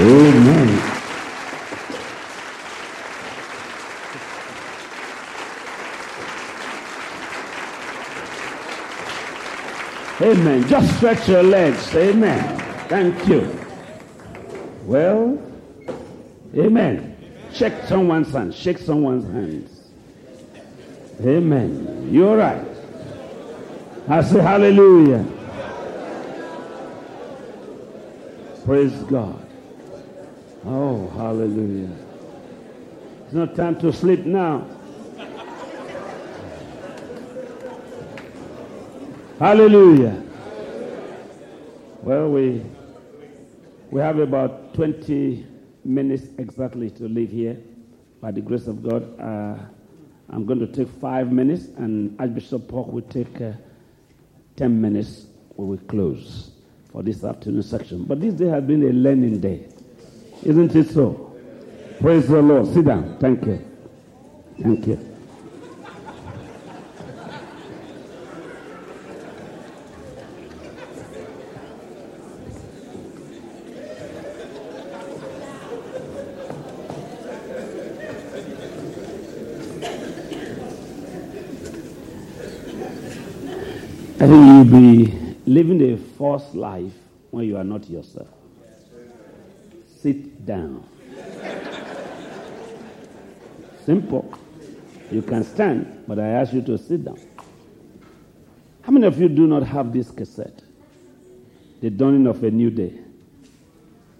Oh, amen. Amen. Just stretch your legs. Amen. Thank you. Well, amen. Shake someone's hand. Shake someone's hands. Amen. You're right. I say hallelujah. Praise God. Oh, hallelujah. It's not time to sleep now. Hallelujah. Well, we we have about 20 minutes exactly to leave here by the grace of God. Uh, I'm going to take five minutes, and Archbishop Paul will take uh, 10 minutes. We will close for this afternoon section. But this day has been a learning day. Isn't it so? Praise the Lord. Sit down. Thank you. Thank you. I think you'll be living a false life when you are not yourself. Sit down. Simple. You can stand, but I ask you to sit down. How many of you do not have this cassette? The dawning of a new day.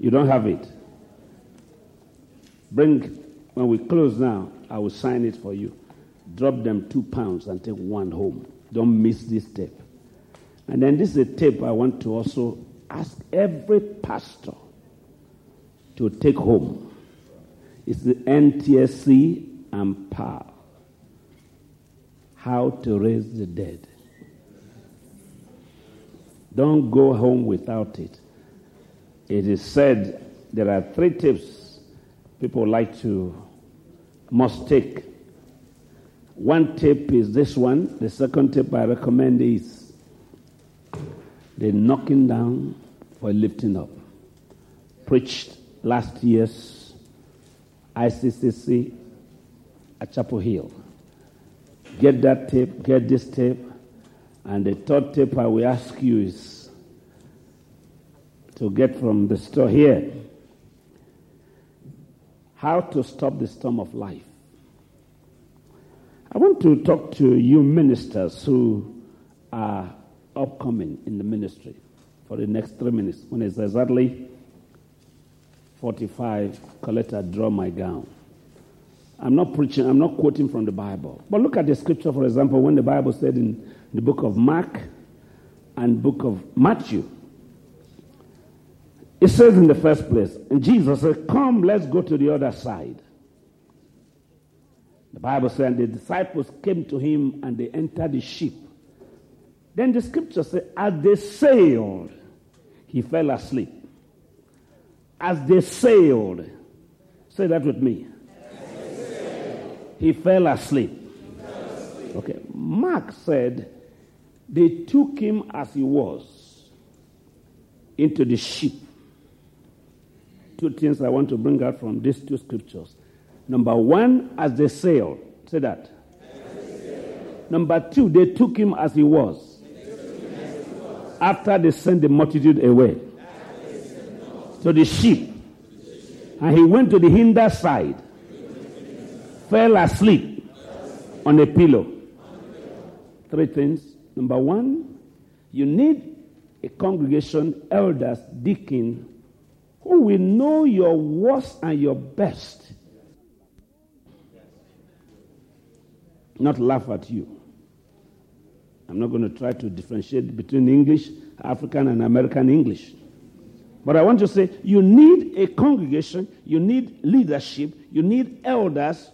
You don't have it. Bring, when we close now, I will sign it for you. Drop them two pounds and take one home. Don't miss this tape. And then this is a tape I want to also ask every pastor to take home. It's the NTSC and PAL. How to raise the dead. Don't go home without it. It is said there are three tips people like to must take. One tip is this one. The second tip I recommend is the knocking down for lifting up. Preached last year's ICCC at Chapel Hill. Get that tape, get this tape, and the third tape I will ask you is to get from the store here how to stop the storm of life. I want to talk to you ministers who are upcoming in the ministry for the next three minutes. When it's exactly 45, Coletta, draw my gown. I'm not preaching, I'm not quoting from the Bible. But look at the scripture, for example, when the Bible said in the book of Mark and book of Matthew, it says in the first place, and Jesus said, Come, let's go to the other side. The Bible said, the disciples came to him and they entered the ship. Then the scripture said, as they sailed, he fell asleep. As they sailed, say that with me. He fell asleep. Okay. Mark said they took him as he was into the ship. Two things I want to bring out from these two scriptures. Number one, as they sailed. Say that. Number two, they took him as he was. After they sent the multitude away to the ship. And he went to the hinder side, fell asleep on a pillow. Three things. Number one, you need a congregation, elders, deacon, who will know your worst and your best. Not laugh at you. I'm not going to try to differentiate between English, African, and American English. But I want to say you need a congregation, you need leadership, you need elders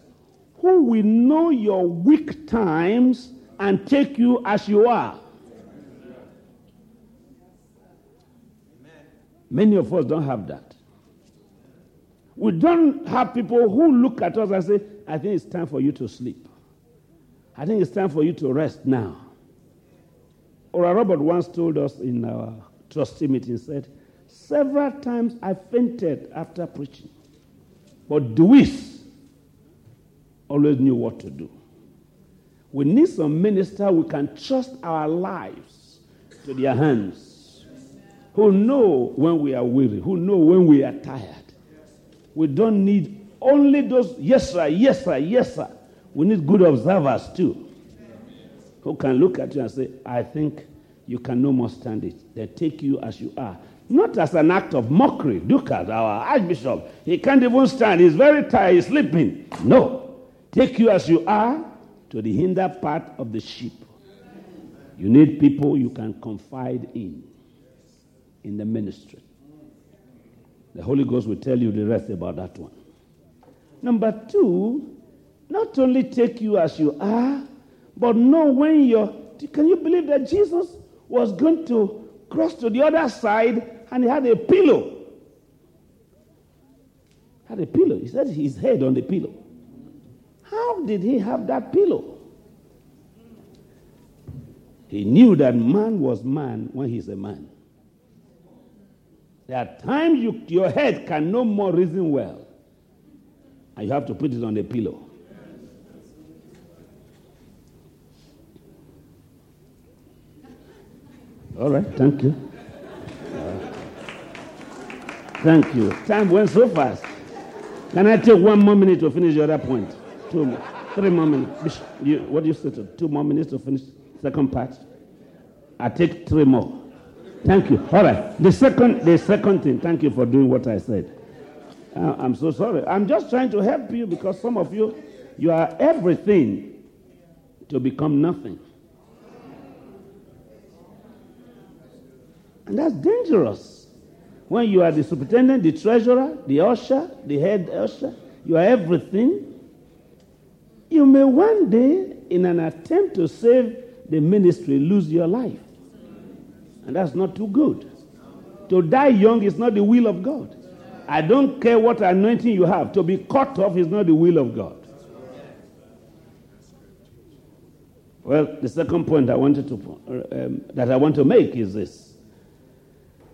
who will know your weak times and take you as you are. Many of us don't have that. We don't have people who look at us and say, I think it's time for you to sleep. I think it's time for you to rest now. Or Robert once told us in our trustee meeting, said, Several times I fainted after preaching. But Dewis always knew what to do. We need some minister we can trust our lives to their hands, who know when we are weary, who know when we are tired. We don't need only those, yes, sir, yes, sir, yes, sir. We need good observers too, who can look at you and say, I think you can no more stand it. They take you as you are. Not as an act of mockery. Look at our Archbishop. He can't even stand. He's very tired. He's sleeping. No. Take you as you are to the hinder part of the ship. You need people you can confide in in the ministry. The Holy Ghost will tell you the rest about that one. Number two, not only take you as you are, but know when you're. Can you believe that Jesus was going to cross to the other side and he had a pillow? Had a pillow. He said his head on the pillow. How did he have that pillow? He knew that man was man when he's a man. There are times you, your head can no more reason well, and you have to put it on the pillow. All right, thank you. Uh, thank you. Time went so fast. Can I take one more minute to finish the other point? Two more, three more minutes. You, what do you say to two more minutes to finish second part? I take three more. Thank you. All right. The second, the second thing. Thank you for doing what I said. Uh, I'm so sorry. I'm just trying to help you because some of you, you are everything to become nothing. And that's dangerous. When you are the superintendent, the treasurer, the usher, the head usher, you are everything. You may one day, in an attempt to save the ministry, lose your life. And that's not too good. To die young is not the will of God. I don't care what anointing you have. To be cut off is not the will of God. Well, the second point I wanted to um, that I want to make is this: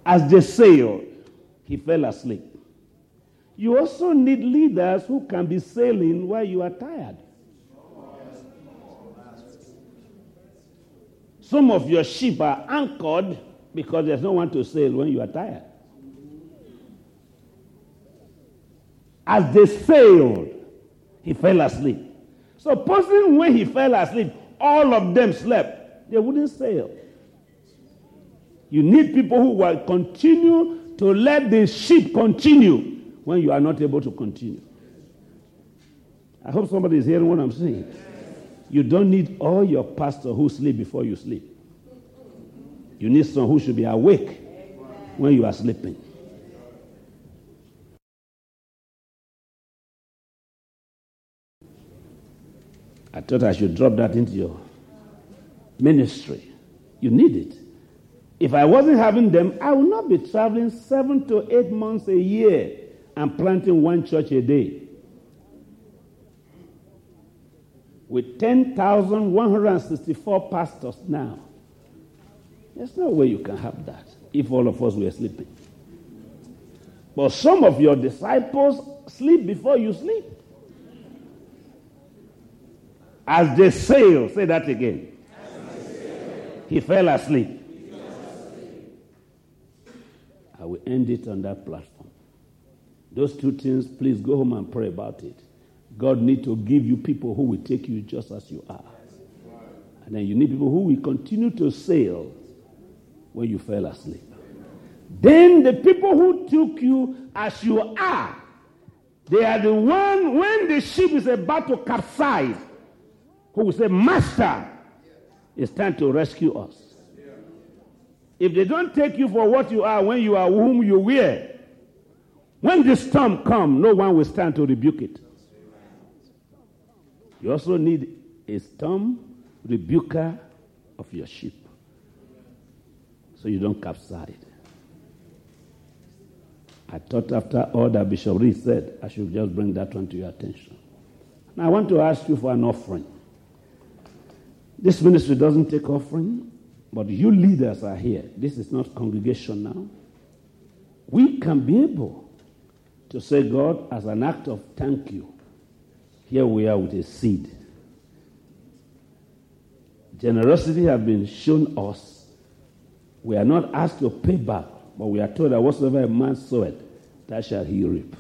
as they sailed, oh, he fell asleep. You also need leaders who can be sailing while you are tired. Some of your sheep are anchored because there's no one to sail when you are tired. As they sailed, he fell asleep. Supposing when he fell asleep, all of them slept, they wouldn't sail. You need people who will continue to let the sheep continue when you are not able to continue. I hope somebody is hearing what I'm saying. You don't need all your pastor who sleep before you sleep. You need someone who should be awake when you are sleeping. I thought I should drop that into your ministry. You need it. If I wasn't having them, I would not be traveling seven to eight months a year and planting one church a day. with 10,164 pastors now. There's no way you can have that if all of us were sleeping. But some of your disciples sleep before you sleep. As they sail, say that again. He fell asleep. I will end it on that platform. Those two things, please go home and pray about it. God need to give you people who will take you just as you are. And then you need people who will continue to sail when you fell asleep. Then the people who took you as you are, they are the one when the ship is about to capsize, who will say, Master, it's time to rescue us. If they don't take you for what you are when you are whom you were, when the storm comes, no one will stand to rebuke it. You also need a storm rebuker of your ship so you don't capsize. I thought after all that Bishop Reed said, I should just bring that one to your attention. Now I want to ask you for an offering. This ministry doesn't take offering, but you leaders are here. This is not congregation now. we can be able to say, God, as an act of thank you, here we are with a seed. Generosity has been shown us. We are not asked to pay back, but we are told that whatsoever a man soweth, that shall he reap.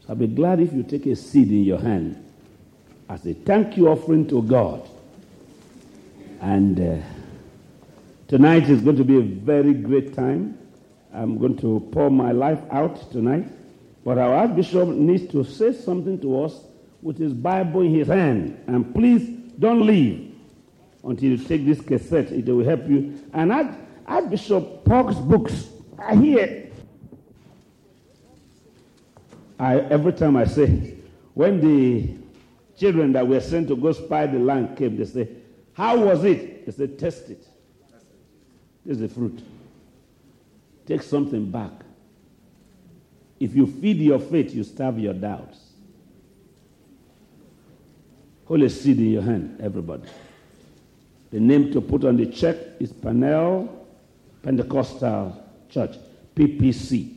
So I'll be glad if you take a seed in your hand as a thank you offering to God. And uh, tonight is going to be a very great time. I'm going to pour my life out tonight. But our Archbishop needs to say something to us with his Bible in his hand. And please don't leave until you take this cassette. It will help you. And Archbishop Park's books are here. I, every time I say, when the children that were sent to go spy the land came, they say, How was it? They said, Test it. This is the fruit. Take something back. If you feed your faith, you starve your doubts. Hold a seed in your hand, everybody. The name to put on the check is Panel Pentecostal Church, PPC.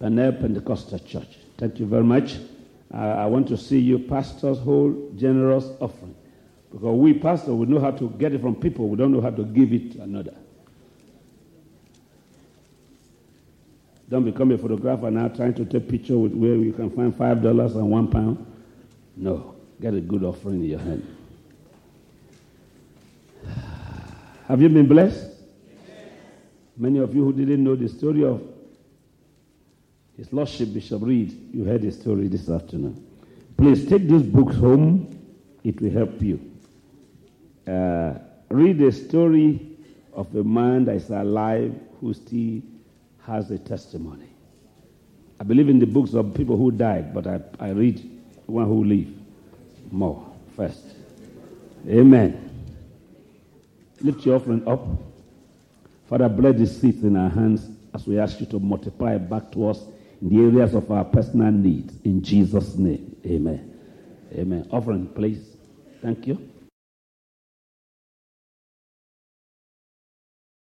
Panel Pentecostal Church. Thank you very much. Uh, I want to see you pastors hold generous offering. Because we pastors, we know how to get it from people. We don't know how to give it to another. Don't become a photographer now trying to take picture with where you can find five dollars and one pound. No, get a good offering in your hand. Have you been blessed? Many of you who didn't know the story of His Lordship Bishop Reed, you heard the story this afternoon. Please take these books home. It will help you. Uh, read the story of a man that is alive who still has a testimony. I believe in the books of people who died, but I, I read one who live more first. Amen. Lift your offering up. Father, bless this seed in our hands as we ask you to multiply back to us in the areas of our personal needs. In Jesus' name, amen. Amen. Offering, please. Thank you.